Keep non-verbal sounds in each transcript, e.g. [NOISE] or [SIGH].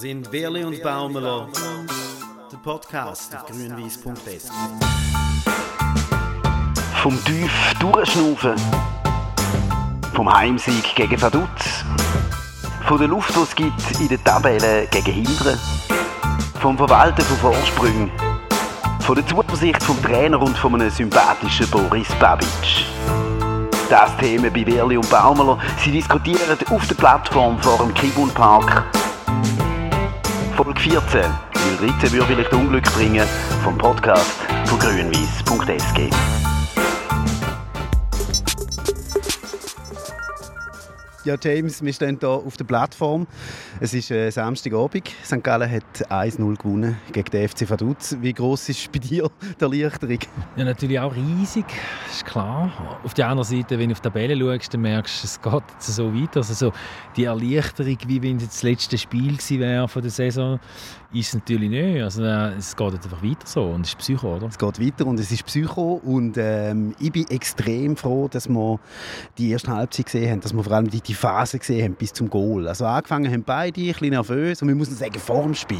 sind Werli und Baumeler, der Podcast auf grünwies.es. Vom tief durchschnaufen, vom Heimsieg gegen Vaduz, von der Luft, die es gibt in den Tabellen gegen Hindern, vom Verwalten von Vorsprüngen, von der Zuversicht vom Trainer und von einem sympathischen Boris Babic. Das Thema bei Werli und Baumeler. Sie diskutieren auf der Plattform vor dem Kibun Park. Folge 14. Weil 13 würde vielleicht Unglück bringen. Vom Podcast von grünwies.sg. Ja, James, wir stehen hier auf der Plattform. Es ist äh, Samstagabend. St. Gallen hat 1-0 gewonnen gegen den FC Vaduz. Wie groß ist bei dir die Erleichterung? Ja, natürlich auch riesig, ist klar. Auf der anderen Seite, wenn du auf die Tabelle schaust, dann merkst du, es geht so weiter. Also so die Erleichterung, wie wenn es das letzte Spiel gewesen wäre von der Saison, ist es natürlich nicht. Also, äh, es geht einfach weiter so und es ist Psycho, oder? Es geht weiter und es ist Psycho und ähm, ich bin extrem froh, dass wir die erste Halbzeit gesehen haben, dass wir vor allem die, die Phase gesehen haben bis zum Goal. Also angefangen haben beide ein bisschen nervös und wir müssen sagen, vor dem Spiel,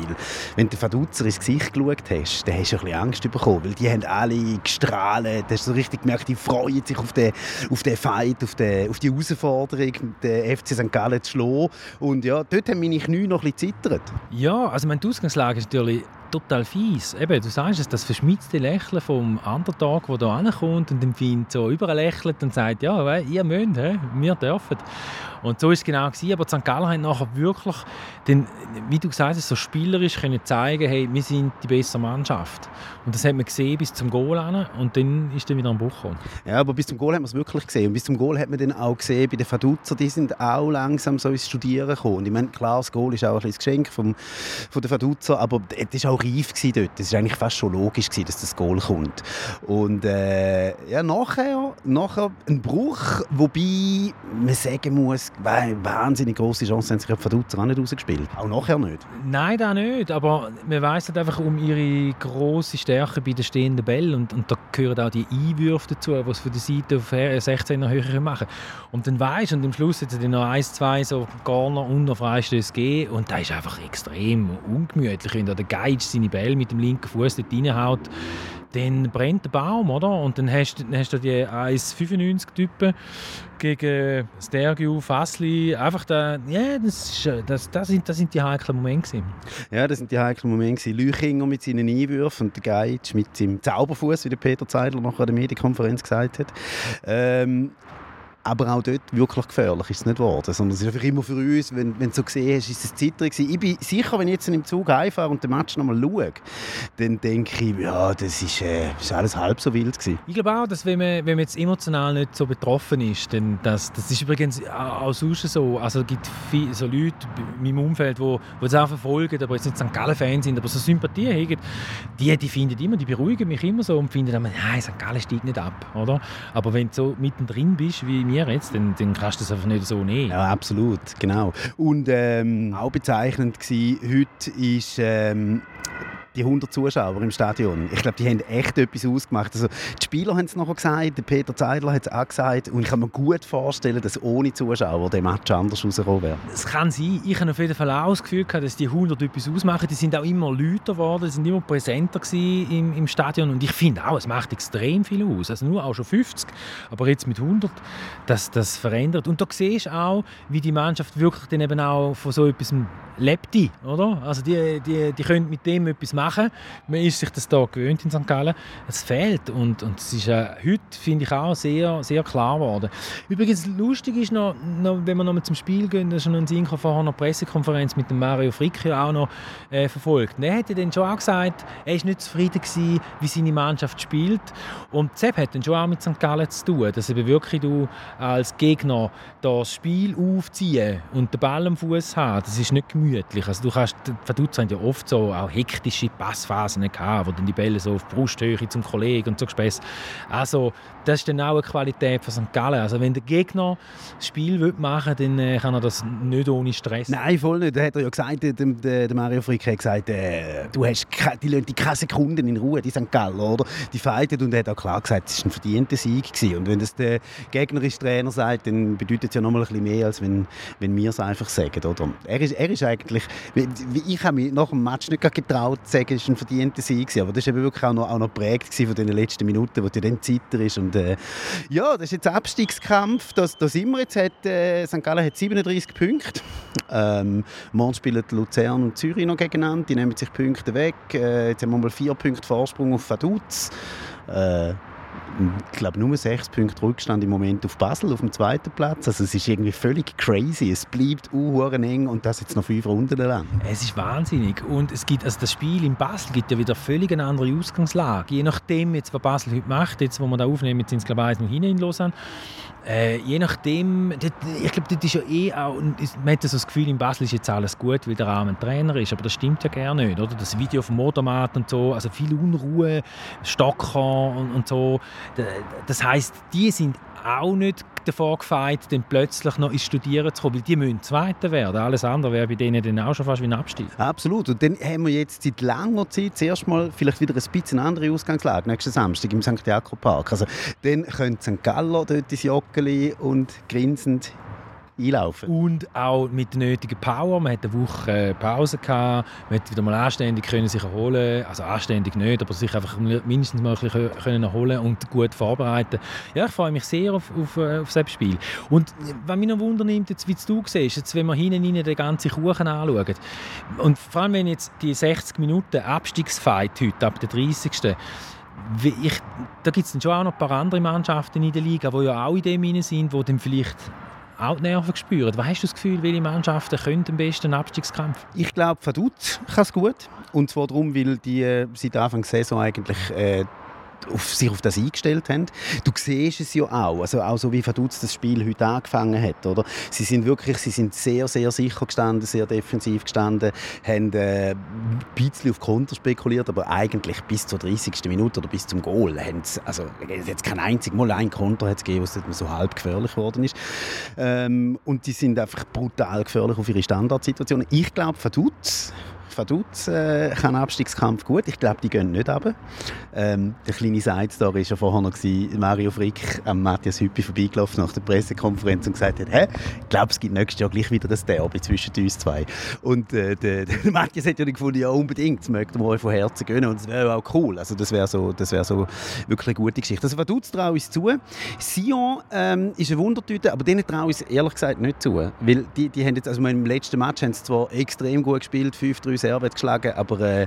wenn du den Verduzer ins Gesicht geschaut hast, dann hast du ein bisschen Angst bekommen, weil die haben alle gestrahlt, du hast so richtig gemerkt, die freuen sich auf den, auf den Fight, auf, den, auf die Herausforderung, den FC St. Gallen zu schlagen und ja, dort haben meine Knie noch ein bisschen zittert. Ja, also die Ausgangslage ist natürlich total fies. Eben, du sagst es, das verschmitzte Lächeln vom Underdog, der hier ankommt und dem Feind so überall lächelt und sagt, ja, ihr müsst, he, wir dürfen. Und so ist es genau gewesen. Aber St. Gallen haben nachher wirklich, den, wie du gesagt hast, so spielerisch können zeigen, hey, wir sind die bessere Mannschaft. Und das hat man gesehen bis zum Goal an und dann ist dann wieder am Buch gekommen. Ja, aber bis zum Goal hat man es wirklich gesehen. Und bis zum Goal hat man dann auch gesehen, bei den Vaduzer, die sind auch langsam so ins Studieren gekommen. Und ich meine, klar, das Goal ist auch ein Geschenk vom, von den Vaduzer, aber es war auch reif gewesen dort. Es war eigentlich fast schon logisch, gewesen, dass das Goal kommt. Und äh, ja, nachher, nachher ein Bruch, wobei man sagen muss, wahnsinnig große Chance haben sich die Vaduzer auch nicht rausgespielt. Auch nachher nicht. Nein, da nicht. Aber man weiss halt einfach um ihre grosse Stärke bei den stehenden Bällen. Und, und da gehören auch die Einwürfe dazu, die sie von der Seite auf 16er höher machen. Und dann weisst und am Schluss hat es dann noch ein, zwei so Garner und noch Freistöße gegeben. Und da ist einfach extrem ungemütlich, wenn da der Geist seine Bälle mit dem linken Fuß dort reinhaut dann brennt der Baum, oder? Und dann hast, dann hast du die 1,95-Typen gegen Stergiu, Fassli. Einfach da, ja, das, ist, das, das, sind, das sind die heiklen Momente. Gewesen. Ja, das sind die heiklen Momente. Lüchinger mit seinen Einwürfen und der Geitsch mit seinem Zauberfuß, wie der Peter Zeidler nachher an der Medienkonferenz gesagt hat. Ähm, aber auch dort wirklich gefährlich ist es nicht geworden. Sondern es ist einfach immer für uns, wenn, wenn du so gesehen hast, ist es zitterig Ich bin sicher, wenn ich jetzt im Zug einfahre und den Match nochmal schaue, dann denke ich, ja, das ist, äh, ist alles halb so wild gewesen. Ich glaube auch, dass wenn man, wenn man jetzt emotional nicht so betroffen ist, dann das, das ist übrigens auch sonst so. Also es gibt viele, so Leute in meinem Umfeld, die, das auch verfolgen, aber jetzt nicht St. Gallen-Fans sind, aber so Sympathie haben, die, die finden immer, die beruhigen mich immer so und finden nein, St. Gallen steigt nicht ab, oder? Aber wenn du so mittendrin bist, wie mir jetzt, dann, dann kannst du das einfach nicht so nehmen. Ja, absolut, genau. Und ähm, auch bezeichnend war, heute ist ähm, die 100 Zuschauer im Stadion. Ich glaube, die haben echt etwas ausgemacht. Also, die Spieler haben es noch gesagt, der Peter Zeidler hat es auch gesagt. Und ich kann mir gut vorstellen, dass ohne Zuschauer der Match anders rausgekommen wäre. Es kann sein. Ich habe auf jeden Fall auch das Gefühl, dass die 100 etwas ausmachen. Die sind auch immer lauter geworden, die sind immer präsenter im, im Stadion. Und ich finde auch, es macht extrem viel aus. Also nur auch schon 50, aber jetzt mit 100, das, das verändert. Und da siehst du auch, wie die Mannschaft wirklich dann eben auch von so etwas lebt. Oder? Also die, die, die können mit dem etwas machen machen. Man ist sich das hier gewöhnt in St. Gallen. Es fehlt und, und es ist äh, heute, finde ich, auch sehr, sehr klar geworden. Übrigens, lustig ist noch, noch wenn wir noch zum Spiel gehen, da ist noch ein Sinker vorher noch Pressekonferenz mit dem Mario Fricke auch noch äh, verfolgt. Er hat dann schon auch gesagt, er ist nicht zufrieden gewesen, wie seine Mannschaft spielt. Und Sepp hat dann schon auch mit St. Gallen zu tun, dass eben wirklich du als Gegner das Spiel aufziehen und den Ball am Fuß haben, das ist nicht gemütlich. Also du kannst, die Vaduz haben ja oft so auch hektische Passphasen gehabt, wo dann die Bälle so auf Brusthöhe zum Kollegen und so gespäss. Also das ist dann auch eine Qualität von St. Gallen. Also wenn der Gegner das Spiel machen will, dann äh, kann er das nicht ohne Stress. Nein, voll nicht. Da hat er ja gesagt, der, der, Mario Frick hat gesagt, äh, du hast, die lassen keine Sekunden in Ruhe, die St. Gallen, oder? Die fighten und er hat auch klar gesagt, es war ein verdienter Sieg gewesen. Und wenn das der gegnerische Trainer sagt, dann bedeutet es ja noch ein bisschen mehr, als wenn, wenn wir es einfach sagen, oder? Er ist, er ist eigentlich, ich habe mich nach dem Match nicht getraut zu sagen, es war ein verdienter Sieg aber das war wirklich auch noch, auch noch geprägt von den letzten Minuten, wo du dann Zitter ist und äh, ja, das ist jetzt Abstiegskampf, da, da sind wir jetzt, hat, äh, St. Gallen hat 37 Punkte, ähm, morgen spielen Luzern und Zürich noch gegeneinander, die nehmen sich Punkte weg, äh, jetzt haben wir mal vier Punkte Vorsprung auf Vaduz, äh, ich glaube, nur sechs Punkte Rückstand im Moment auf Basel, auf dem zweiten Platz. Also es ist irgendwie völlig crazy. Es bleibt uh, eng und das jetzt noch fünf Runden lang. Es ist wahnsinnig. Und es gibt, also das Spiel in Basel gibt ja wieder völlig eine andere Ausgangslage. Je nachdem, jetzt, was Basel heute macht, jetzt, wo wir da aufnehmen, sind es, glaube ich, noch hinein in Lausanne, äh, je nachdem, ich glaube, das ist ja eh auch, man hat so das Gefühl, in Basel ist jetzt alles gut, weil der Rahmen Trainer ist, aber das stimmt ja gerne nicht, oder? Das Video vom Motormat und so, also viel Unruhe, Stocker und, und so. Das heißt, die sind auch nicht davor gefeit, dann plötzlich noch ins Studieren zu kommen, weil die müssen Zweiter werden. Alles andere wäre bei denen dann auch schon fast wie ein Abstieg. Absolut. Und dann haben wir jetzt seit langer Zeit zuerst mal vielleicht wieder ein bisschen andere Ausgangslage, nächsten Samstag im St. Jakob Park. Also dann können St. Gallo dort ins Joggeli und grinsend einlaufen. Und auch mit der nötigen Power. Man hat eine Woche äh, Pause gehabt, man hat wieder mal anständig können sich erholen also anständig nicht, aber sich einfach mindestens mal können erholen und gut vorbereiten. Ja, ich freue mich sehr auf, auf, äh, auf das Spiel. Und was mich noch wundernimmt, jetzt, wie du siehst, jetzt, wenn wir hinten rein den ganzen Kuchen anschauen, und vor allem, wenn jetzt die 60 Minuten Abstiegsfight heute, ab der 30. Ich, da gibt es schon auch noch ein paar andere Mannschaften in der Liga, die ja auch in dem sind, die dann vielleicht auch die Nerven spüren. Was hast du das Gefühl, welche Mannschaften können am besten einen Abstiegskampf? Ich glaube, Vaduz kann es gut. Und zwar darum, weil die äh, seit Anfang der Saison eigentlich äh, auf, sich auf das eingestellt haben. Du siehst es ja auch, also auch so wie Vaduz das Spiel heute angefangen hat, oder? Sie sind wirklich, sie sind sehr, sehr sicher gestanden, sehr defensiv gestanden, haben äh, ein bisschen auf Konter spekuliert, aber eigentlich bis zur 30. Minute oder bis zum Goal haben sie, also jetzt kein einziges Mal ein Konter hat gegeben, was so halb gefährlich geworden ist. Ähm, und die sind einfach brutal gefährlich auf ihre Standardsituationen. Ich glaube, Vaduz Vaduz äh, kann Abstiegskampf gut. Ich glaube, die gehen nicht runter. Ähm, der kleine Side-Story war ja vorher noch, gewesen, Mario Frick am Matthias Hüppi vorbeigelaufen nach der Pressekonferenz und gesagt hat, Hä, ich glaube, es gibt nächstes Jahr gleich wieder das Derby zwischen uns zwei. Und äh, der, [LAUGHS] der Matthias hat ja gefunden, ja unbedingt, das möchte man von Herzen gönnen und das wäre auch cool. Also das wäre so, das so wirklich eine gute Geschichte. Also Vaduz traue ich zu. Sion ähm, ist eine Wundertüte, aber denen traue ich es ehrlich gesagt nicht zu. Weil die, die haben jetzt, also im letzten Match haben sie zwar extrem gut gespielt, 5-3 Servet geschlagen, aber, äh,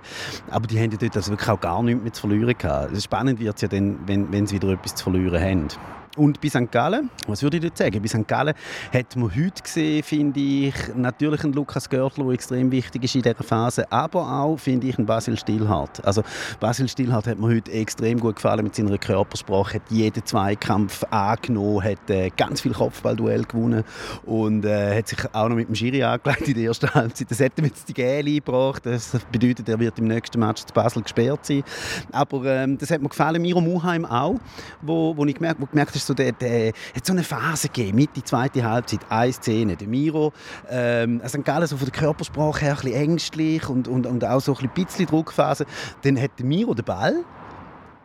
aber die haben ja dort also wirklich auch gar nichts mehr zu verlieren gehabt. Spannend wird es ja dann, wenn, wenn sie wieder etwas zu verlieren haben. Und bei St. Gallen, was würde ich dort sagen? Bei St. Gallen hat man heute gesehen, finde ich, natürlich einen Lukas Görtler, der extrem wichtig ist in dieser Phase, aber auch, finde ich, einen Basil Stillhardt. Also Basil Stillhardt hat mir heute extrem gut gefallen mit seiner Körpersprache, hat jeden Zweikampf angenommen, hat äh, ganz viel Kopfballduell gewonnen und äh, hat sich auch noch mit dem Schiri angelegt in der ersten Halbzeit. Das hat ihm jetzt die Gel eingebracht, das bedeutet, er wird im nächsten Match zu Basel gesperrt sein. Aber ähm, das hat mir gefallen, Miro Muheim auch, wo, wo ich gemerkt, gemerkt ist so der, der, hat so eine Phase gegeben, Mitte zweite Halbzeit, eine Szene, der Miro, ähm, also St. So von der Körpersprache her ein bisschen ängstlich und, und, und auch so ein bisschen Druckphase. Dann hat der Miro den Ball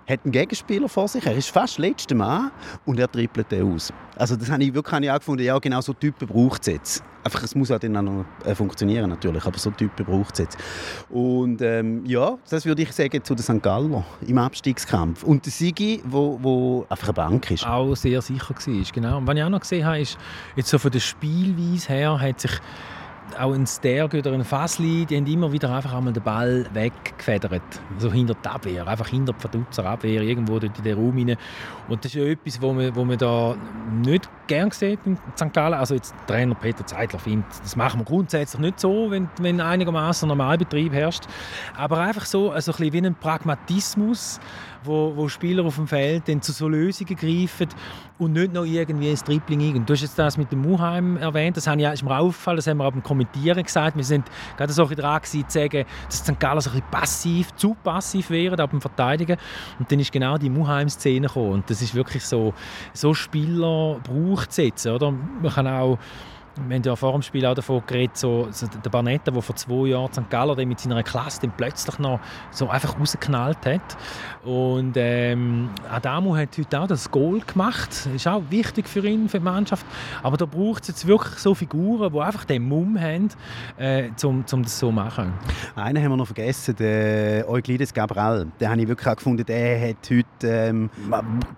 hat einen Gegenspieler vor sich, er ist fast letzter Mann und er trippelt den aus. Also das habe ich wirklich habe ich auch gefunden, ja genau so Typen braucht es jetzt. Einfach, es muss auch dann noch äh, funktionieren natürlich, aber so Typen braucht es jetzt. Und ähm, ja, das würde ich sagen zu den St. Galler im Abstiegskampf. Und der Sigi, wo, wo einfach eine Bank ist. Auch sehr sicher war, genau. Und was ich auch noch gesehen habe, ist, jetzt so von der Spielweise her hat sich auch ein Sterg oder ein Fassli, die haben immer wieder einfach einmal den Ball weggefedert. So hinter der Abwehr, einfach hinter der Verdutzer Abwehr, irgendwo dort in den Raum rein. Und das ist ja etwas, wo man, wo man da nicht gern gesehen in St. Gallen. Also jetzt Trainer Peter Zeitler findet, das machen wir grundsätzlich nicht so, wenn, wenn einigermaßen Normalbetrieb herrscht. Aber einfach so also ein bisschen wie ein Pragmatismus, wo, wo Spieler auf dem Feld dann zu so Lösungen greifen und nicht noch irgendwie ein Tripling ein. Du hast jetzt das mit dem Muheim erwähnt, das habe ich, ist mir auch aufgefallen, das haben wir beim Kommentieren gesagt. Wir sind gerade so ein dran gewesen, zu sagen, dass St. Gallen so ein bisschen passiv, zu passiv wären ab dem Verteidigen. Und dann ist genau die Muheim-Szene gekommen. Und das ist wirklich so, so Spieler braucht es jetzt, oder? Man kann auch wir haben ja vor dem Spiel auch davon geredet, so, so der Barnetta, der vor zwei Jahren St. Galler mit seiner Klasse dann plötzlich noch so einfach rausgeknallt hat. Und ähm, Adamu hat heute auch das Goal gemacht. Ist auch wichtig für ihn, für die Mannschaft. Aber da braucht es jetzt wirklich so Figuren, die einfach den Mumm haben, äh, um, um das so zu machen. Einen haben wir noch vergessen, den Euclides Gabriel. Den habe ich wirklich auch gefunden, der hat heute ähm,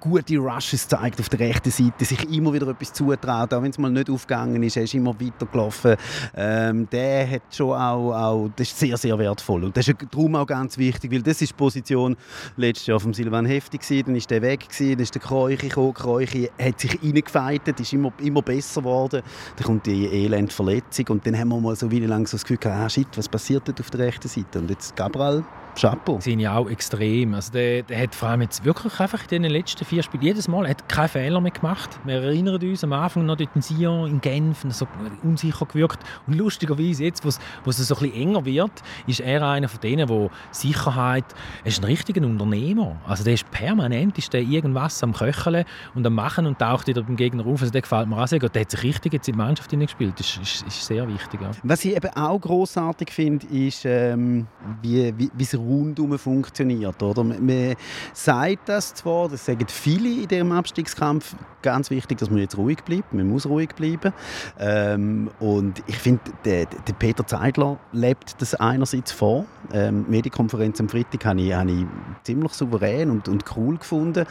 gute Rushes gezeigt auf der rechten Seite, sich immer wieder etwas zutraut, auch wenn es mal nicht aufgegangen ist ist immer weitergelaufen. Ähm, der hat schon auch, auch, das ist sehr, sehr wertvoll. Und das ist darum auch ganz wichtig, weil das ist die Position letztes Jahr vom Silvan Heftig gewesen, dann ist der weg gewesen, dann ist der Kreuchi gekommen. Kreuchi hat sich reingefeitet, ist immer, immer besser geworden. Dann kommt die Elendverletzung und dann haben wir mal so wie lang so das Gefühl gehabt, ah, shit, was passiert dort auf der rechten Seite? Und jetzt Gabriel Chapeau. Sind ja auch extrem. Also der, der hat vor allem jetzt wirklich einfach in den letzten vier Spielen jedes Mal hat keinen Fehler mehr gemacht. Wir erinnern uns am Anfang noch dort in Sion, in Genf, so unsicher gewirkt. Und lustigerweise jetzt, wo es, so ein bisschen enger wird, ist er einer von denen, der Sicherheit, er ist ein richtiger Unternehmer. Also der ist permanent ist der irgendwas am Köcheln und am Machen und taucht wieder beim Gegner auf. Also der gefällt mir auch sehr gut. Der hat sich richtig jetzt in die Mannschaft gespielt. Das ist, ist, ist sehr wichtig. Ja. Was ich eben auch großartig finde, ist, ähm, wie, wie, wie rundum funktioniert. Oder? Man sagt das zwar, das sagen viele in diesem Abstiegskampf, ganz wichtig, dass man jetzt ruhig bleibt. Man muss ruhig bleiben. Ähm, und ich finde, der, der, Peter Zeidler lebt das einerseits vor. Ähm, die Medienkonferenz am Freitag habe ich, habe ich ziemlich souverän und, und cool gefunden.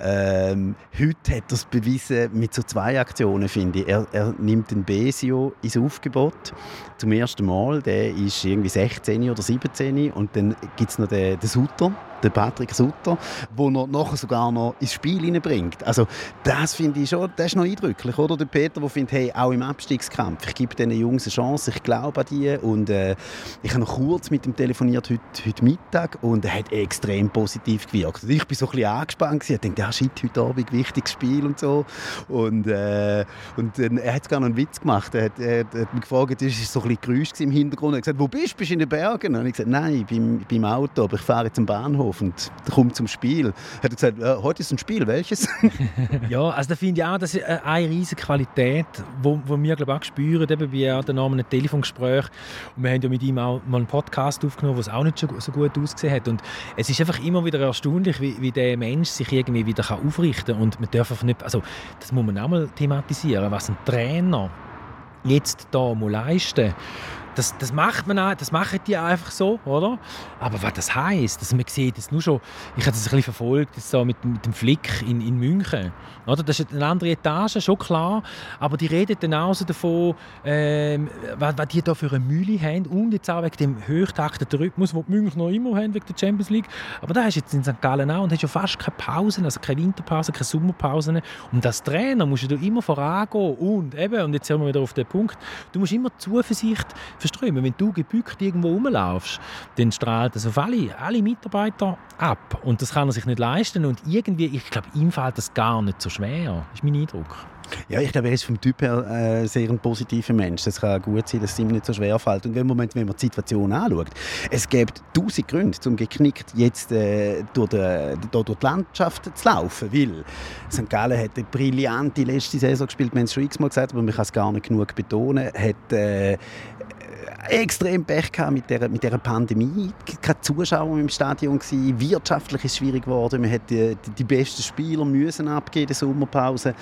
Ähm, heute hat er es bewiesen mit so zwei Aktionen, finde ich. Er, er nimmt den Besio ins Aufgebot zum ersten Mal. Der ist irgendwie 16 oder 17 und dann gibt es noch den, den Sutter der Patrick Sutter, wo er nachher sogar noch ins Spiel hineinbringt. Also das finde ich schon, das ist noch eindrücklich, oder? Der Peter, der findet, hey, auch im Abstiegskampf, ich gebe diesen Jungs eine Chance, ich glaube an die und äh, ich habe noch kurz mit ihm telefoniert heute, heute Mittag und er hat extrem positiv gewirkt. Ich bin so ein bisschen angespannt gewesen, ich dachte, ja shit, heute Abend wichtiges Spiel und so und, äh, und äh, er hat sogar noch einen Witz gemacht, er hat, er hat mich gefragt, es war so ein bisschen Geräusch im Hintergrund, er hat gesagt, wo bist du? Bist du in den Bergen? Und ich gesagt, nein, ich bin, im Auto, aber ich fahre zum Bahnhof auf und kommt zum Spiel. Hat er gesagt, äh, heute ist ein Spiel, welches? [LAUGHS] ja, also da finde ich auch, das ist eine riesige Qualität, wo, wo wir glaube auch spüren, eben bei der Namen ein Telefongespräch und wir haben ja mit ihm auch mal einen Podcast aufgenommen, was auch nicht so gut ausgesehen hat und es ist einfach immer wieder erstaunlich, wie, wie der Mensch sich irgendwie wieder aufrichten kann und man darf nicht, also das muss man auch mal thematisieren, was ein Trainer jetzt da leisten muss das, das macht man auch, das machen die einfach so, oder? Aber was das heisst, dass man sieht das nur schon, ich habe das ein bisschen verfolgt, so mit, mit dem Flick in, in München, oder? Das ist eine andere Etage, schon klar, aber die reden dann auch so davon, ähm, was, was die da für eine Mühle haben und jetzt auch wegen dem hochtakteten Rhythmus, den die München noch immer haben wegen der Champions League, aber da hast du jetzt in St. Gallen auch und hast ja fast keine Pausen, also keine Winterpause, keine Sommerpausen und als Trainer musst du immer vorangehen und eben, und jetzt sind wir wieder auf den Punkt, du musst immer Zuversicht verströmen. Wenn du gebückt irgendwo rumlaufst, dann strahlt das auf alle, alle Mitarbeiter ab. Und das kann er sich nicht leisten. Und irgendwie, ich glaube, ihm fällt das gar nicht so schwer. Das ist mein Eindruck. Ja, ich glaube, er ist vom Typ her äh, sehr ein positiver Mensch. Es kann gut sein, dass es ihm nicht so schwer fällt. Und wenn man, wenn man die Situation anschaut, es gibt tausend Gründe, um geknickt jetzt äh, durch, die, durch die Landschaft zu laufen. Weil St. Gallen hat eine brillante letzte Saison gespielt, wir haben es schon x-mal gesagt, aber man kann es gar nicht genug betonen. Hat, äh, extrem Pech gehabt mit der, mit der Pandemie. Keine Zuschauer im Stadion gewesen. Wirtschaftlich ist es schwierig geworden. Man hat die, die, die besten Spieler müssen abgeben in der Sommerpause.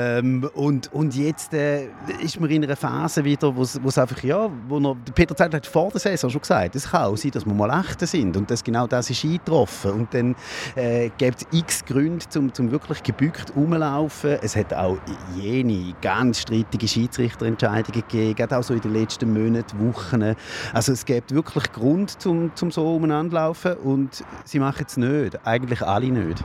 Ähm, und, und jetzt äh, ist man in einer Phase wieder, wo es einfach, ja, wo noch, Peter Zeidler hat vor der Saison schon gesagt, es kann auch sein, dass wir mal achten sind. Und das, genau das ist eingetroffen. Und dann äh, gibt es x Gründe, um zum wirklich gebückt rumlaufen. Es hat auch jene ganz strittige Schiedsrichterentscheidungen gegeben, auch so in den letzten Monaten, Wochen. Also es gibt wirklich Grund zum, zum so umeinander laufen und sie machen es nicht, eigentlich alle nicht.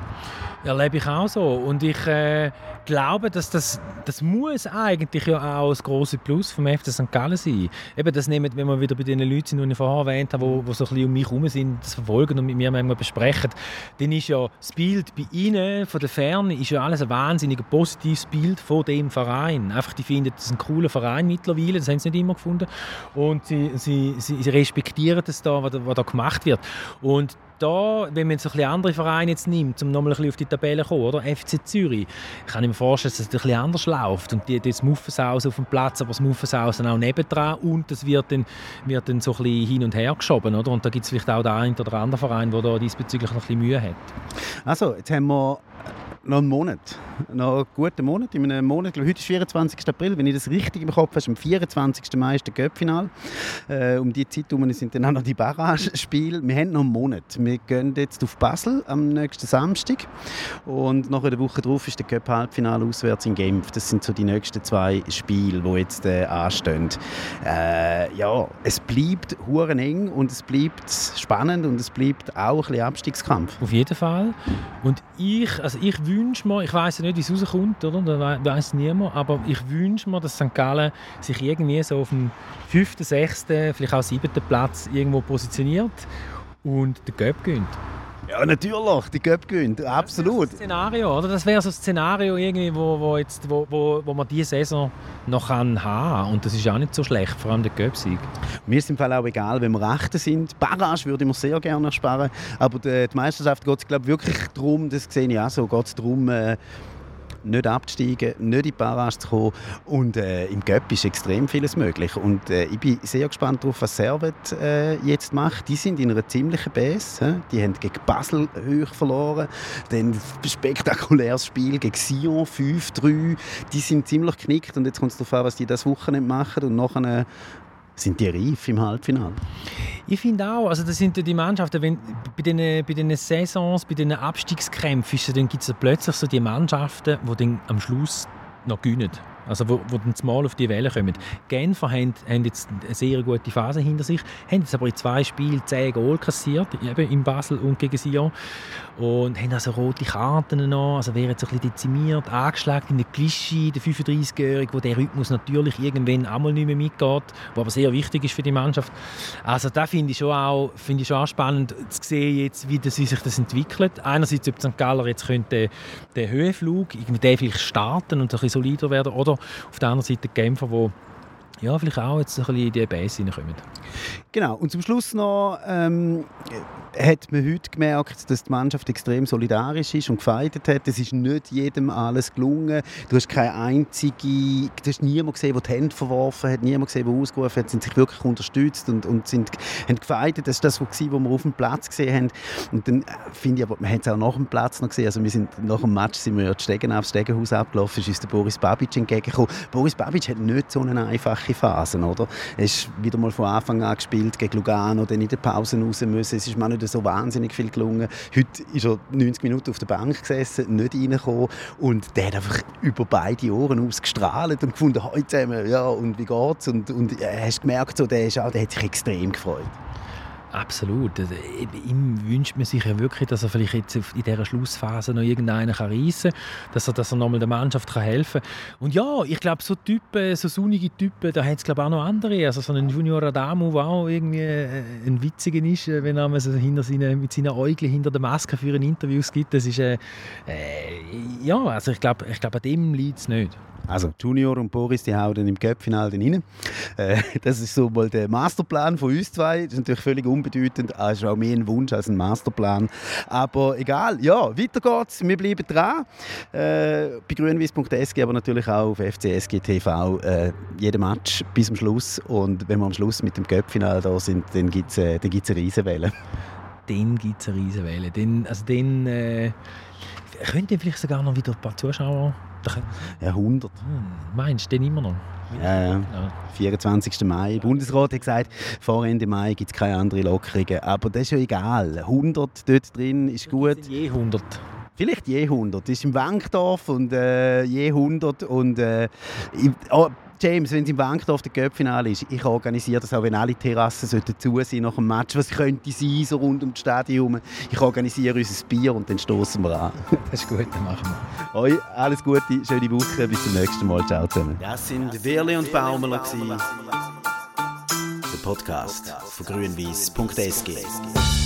Erlebe ich auch so. Und ich äh, glaube, dass das, das muss eigentlich ja auch das große Plus vom FC St. Gallen sein. Eben das nehmen, wenn wir wieder bei den Leuten sind, die ich vorher erwähnt habe, die, die so ein bisschen um mich herum sind, das verfolgen und mit mir manchmal besprechen, dann ist ja das Bild bei ihnen, von der Ferne, ist ja alles ein wahnsinnig positives Bild von dem Verein. Einfach, die finden, das ist ein cooler Verein mittlerweile, das haben sie nicht immer gefunden. Und sie, sie, sie, sie respektieren das da, was da, was da gemacht wird. Und da, wenn man so ein andere Vereine jetzt nimmt, um nochmal ein bisschen auf die Tabelle zu kommen, oder? FC Zürich, kann ich mir vorstellen, dass es ein bisschen anders läuft. Und die, das Muffensausen auf dem Platz, aber das Muffensausen auch nebendran und das wird dann, wird dann so ein bisschen hin und her geschoben, oder? Und da gibt es vielleicht auch den einen oder anderen Verein, der da diesbezüglich noch ein bisschen Mühe hat. Also, jetzt haben wir noch einen Monat. Noch einen guten Monat. In einem Monat, glaube heute ist 24. April, wenn ich das richtig im Kopf habe, am 24. Mai ist der Göppfinal. Äh, um die Zeit herum sind dann auch noch die Barrage-Spiele. Wir haben noch einen Monat. Wir gehen jetzt auf Basel am nächsten Samstag und nach einer Woche darauf ist der Göpp-Halbfinale auswärts in Genf. Das sind so die nächsten zwei Spiele, die jetzt äh, anstehen. Äh, ja, es bleibt huren eng und es bleibt spannend und es bleibt auch ein bisschen Abstiegskampf. Auf jeden Fall. Und ich, also ich wünsche mir, ich weiß nicht, wie es rauskommt, oder? Das weiß niemand, aber ich wünsche mir, dass St. Gallen sich irgendwie so auf dem fünften, sechsten, vielleicht auch siebten Platz irgendwo positioniert und den Göpp gönnt. Ja, natürlich, die Göpp gewinnt, absolut. Das Szenario, oder? Das wäre so ein Szenario, irgendwie, wo, wo, jetzt, wo, wo, wo man diese Saison noch haben kann. Und das ist auch nicht so schlecht, vor allem der Göpp-Sieg. Mir ist im Fall auch egal, wenn wir Rechte sind. Barrage würde ich mir sehr gerne sparen. Aber die, die Meisterschaft geht es, glaube wirklich darum, das sehe ich auch so, geht es darum, äh, nicht abzusteigen, nicht in die Barrage zu kommen. Und äh, im Göpp ist extrem vieles möglich. Und äh, ich bin sehr gespannt darauf, was Servet äh, jetzt macht. Die sind in einer ziemlichen Base. Die haben gegen Basel hoch verloren. Dann ein spektakuläres Spiel gegen Sion 5-3. Die sind ziemlich knickt. Und jetzt kommt es darauf an, was die das Wochenende machen. Und nachher sind die reif im Halbfinale? Ich finde auch, also das sind die Mannschaften, wenn, bei, den, bei den Saisons, bei den Abstiegskämpfen, dann gibt es plötzlich so die Mannschaften, die dann am Schluss noch gewinnen. Also wo, wo dann mal auf die Welle kommen. Genfer haben, haben jetzt eine sehr gute Phase hinter sich, haben jetzt aber in zwei Spielen zehn Goal kassiert, eben in Basel und gegen Sion. Und haben also rote Karten noch, also wären jetzt ein bisschen dezimiert, angeschlagen in der Klischi, der 35-Jährige, wo der Rhythmus natürlich irgendwann einmal nicht mehr mitgeht, wo aber sehr wichtig ist für die Mannschaft. Also da finde ich schon auch, ich schon auch spannend zu sehen jetzt, wie, das, sich das entwickelt. Einerseits, ob St. Galler jetzt könnte den Höhenflug, irgendwie vielleicht starten und ein bisschen solider werden, oder auf der anderen Seite Kämpfer, die ja, vielleicht auch jetzt ein bisschen in die Base hineinkommen. Genau, und zum Schluss noch ähm, hat man heute gemerkt, dass die Mannschaft extrem solidarisch ist und gefeitet hat. Es ist nicht jedem alles gelungen. Du hast keine einzige, du hast niemanden gesehen, der die Hände verworfen hat, niemanden gesehen, der ausgerufen hat, Sie sind sich wirklich unterstützt und, und sind, haben gefeitet. Das war das, was wir auf dem Platz gesehen haben. Und dann äh, finde ich, aber man hat es auch nach dem Platz noch gesehen. Also wir sind, nach dem Match sind wir ja Stegen aufs Stegenhaus abgelaufen, ist uns der Boris Babic entgegengekommen. Boris Babic hat nicht so eine einfache Phase, oder? Er ist wieder mal von Anfang an gespielt gegen Lugano, dann in der Pause raus müssen. Es ist mir nicht so wahnsinnig viel gelungen. Heute ist er 90 Minuten auf der Bank gesessen, nicht reingekommen und der hat einfach über beide Ohren ausgestrahlt und gefunden, heute zusammen, ja, und wie geht's? Und, und äh, hast gemerkt, so, der, ist auch, der hat sich extrem gefreut. Absolut. Also, ihm wünscht man sich ja wirklich, dass er vielleicht jetzt in dieser Schlussphase noch irgendeinen reissen kann, dass er, dass er nochmal der Mannschaft kann helfen kann. Und ja, ich glaube, so Typen, so sonnige Typen, da hat es glaube auch noch andere. Also so ein Junior Adamo, der auch irgendwie äh, ein Witziger ist, äh, wenn er so hinter seine, mit seinen Äugeln hinter der Maske für ein Interviews gibt. Das ist, äh, äh, ja, also ich glaube, ich glaub, an dem liegt es nicht. Also Junior und Boris, die hauen dann im Cup-Final rein. Äh, [LAUGHS] das ist so mal der Masterplan von uns zwei. Das ist natürlich völlig unbedeutend. Das ist auch mehr ein Wunsch als ein Masterplan. Aber egal, ja, weiter geht's. Wir bleiben dran. Äh, bei grünwies.sg, aber natürlich auch auf FCSG TV. Äh, jeden Match bis zum Schluss. Und wenn wir am Schluss mit dem Cup-Final da sind, dann gibt es äh, eine Riesenwelle. Dann gibt es eine Riesenwelle. Dann, also dann äh, könnte vielleicht sogar noch wieder ein paar Zuschauer ja, 100. Hm, meinst du den immer noch? Ja, ja. ja. 24. Mai. Der Bundesrat hat gesagt, vor Ende Mai gibt es keine anderen Lockerungen. Aber das ist ja egal. 100 dort drin ist gut. Je 100. Vielleicht je 100. Das ist im Wankdorf und äh, je 100. Und, äh, ich, oh, James, wenn es im Wankdorf der Göppfinale ist, ich organisiere das auch, wenn alle Terrassen sollten zu sein nach dem Match. Was könnte sein, so rund um das Stadion? Ich organisiere unser Bier und dann stoßen wir an. [LAUGHS] Das ist gut, dann machen wir. Euch alles Gute, schöne Woche, bis zum nächsten Mal. Ciao zusammen. Das sind Wirli und Baumeler. gewesen. Der Podcast von grünwies.sg.